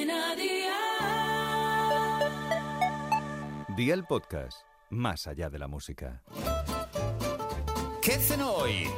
Cadena Dial. Día el podcast, más allá de la música. ¿Qué hacen hoy?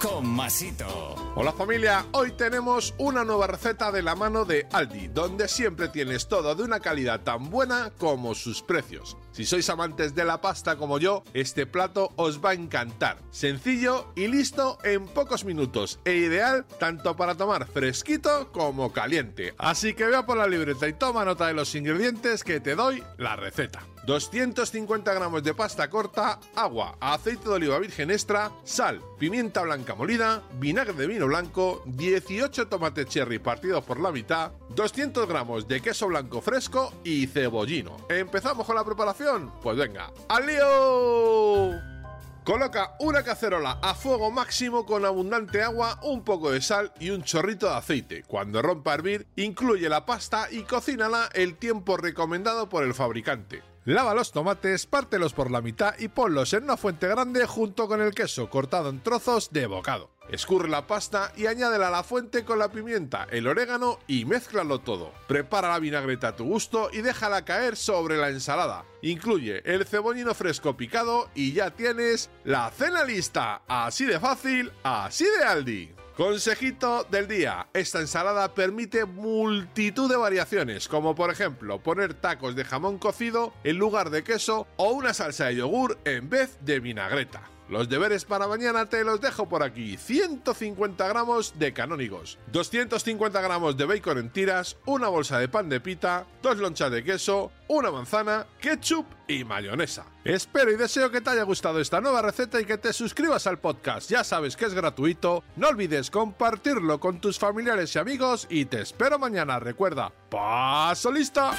Con Masito. Hola familia, hoy tenemos una nueva receta de la mano de Aldi, donde siempre tienes todo de una calidad tan buena como sus precios. Si sois amantes de la pasta como yo, este plato os va a encantar. Sencillo y listo en pocos minutos e ideal tanto para tomar fresquito como caliente. Así que vea por la libreta y toma nota de los ingredientes que te doy la receta. 250 gramos de pasta corta, agua, aceite de oliva virgen extra, sal, pimienta blanca molida, vinagre de vino blanco, 18 tomates cherry partidos por la mitad, 200 gramos de queso blanco fresco y cebollino. ¿Empezamos con la preparación? Pues venga, ¡al lío! Coloca una cacerola a fuego máximo con abundante agua, un poco de sal y un chorrito de aceite. Cuando rompa a hervir, incluye la pasta y cocínala el tiempo recomendado por el fabricante. Lava los tomates, pártelos por la mitad y ponlos en una fuente grande junto con el queso cortado en trozos de bocado. Escurre la pasta y añádela a la fuente con la pimienta, el orégano y mézclalo todo. Prepara la vinagreta a tu gusto y déjala caer sobre la ensalada. Incluye el cebollino fresco picado y ya tienes la cena lista. Así de fácil, así de Aldi. Consejito del día. Esta ensalada permite multitud de variaciones, como por ejemplo poner tacos de jamón cocido en lugar de queso o una salsa de yogur en vez de vinagreta. Los deberes para mañana te los dejo por aquí. 150 gramos de canónigos, 250 gramos de bacon en tiras, una bolsa de pan de pita, dos lonchas de queso, una manzana, ketchup y mayonesa. Espero y deseo que te haya gustado esta nueva receta y que te suscribas al podcast. Ya sabes que es gratuito. No olvides compartirlo con tus familiares y amigos y te espero mañana. Recuerda, paso lista.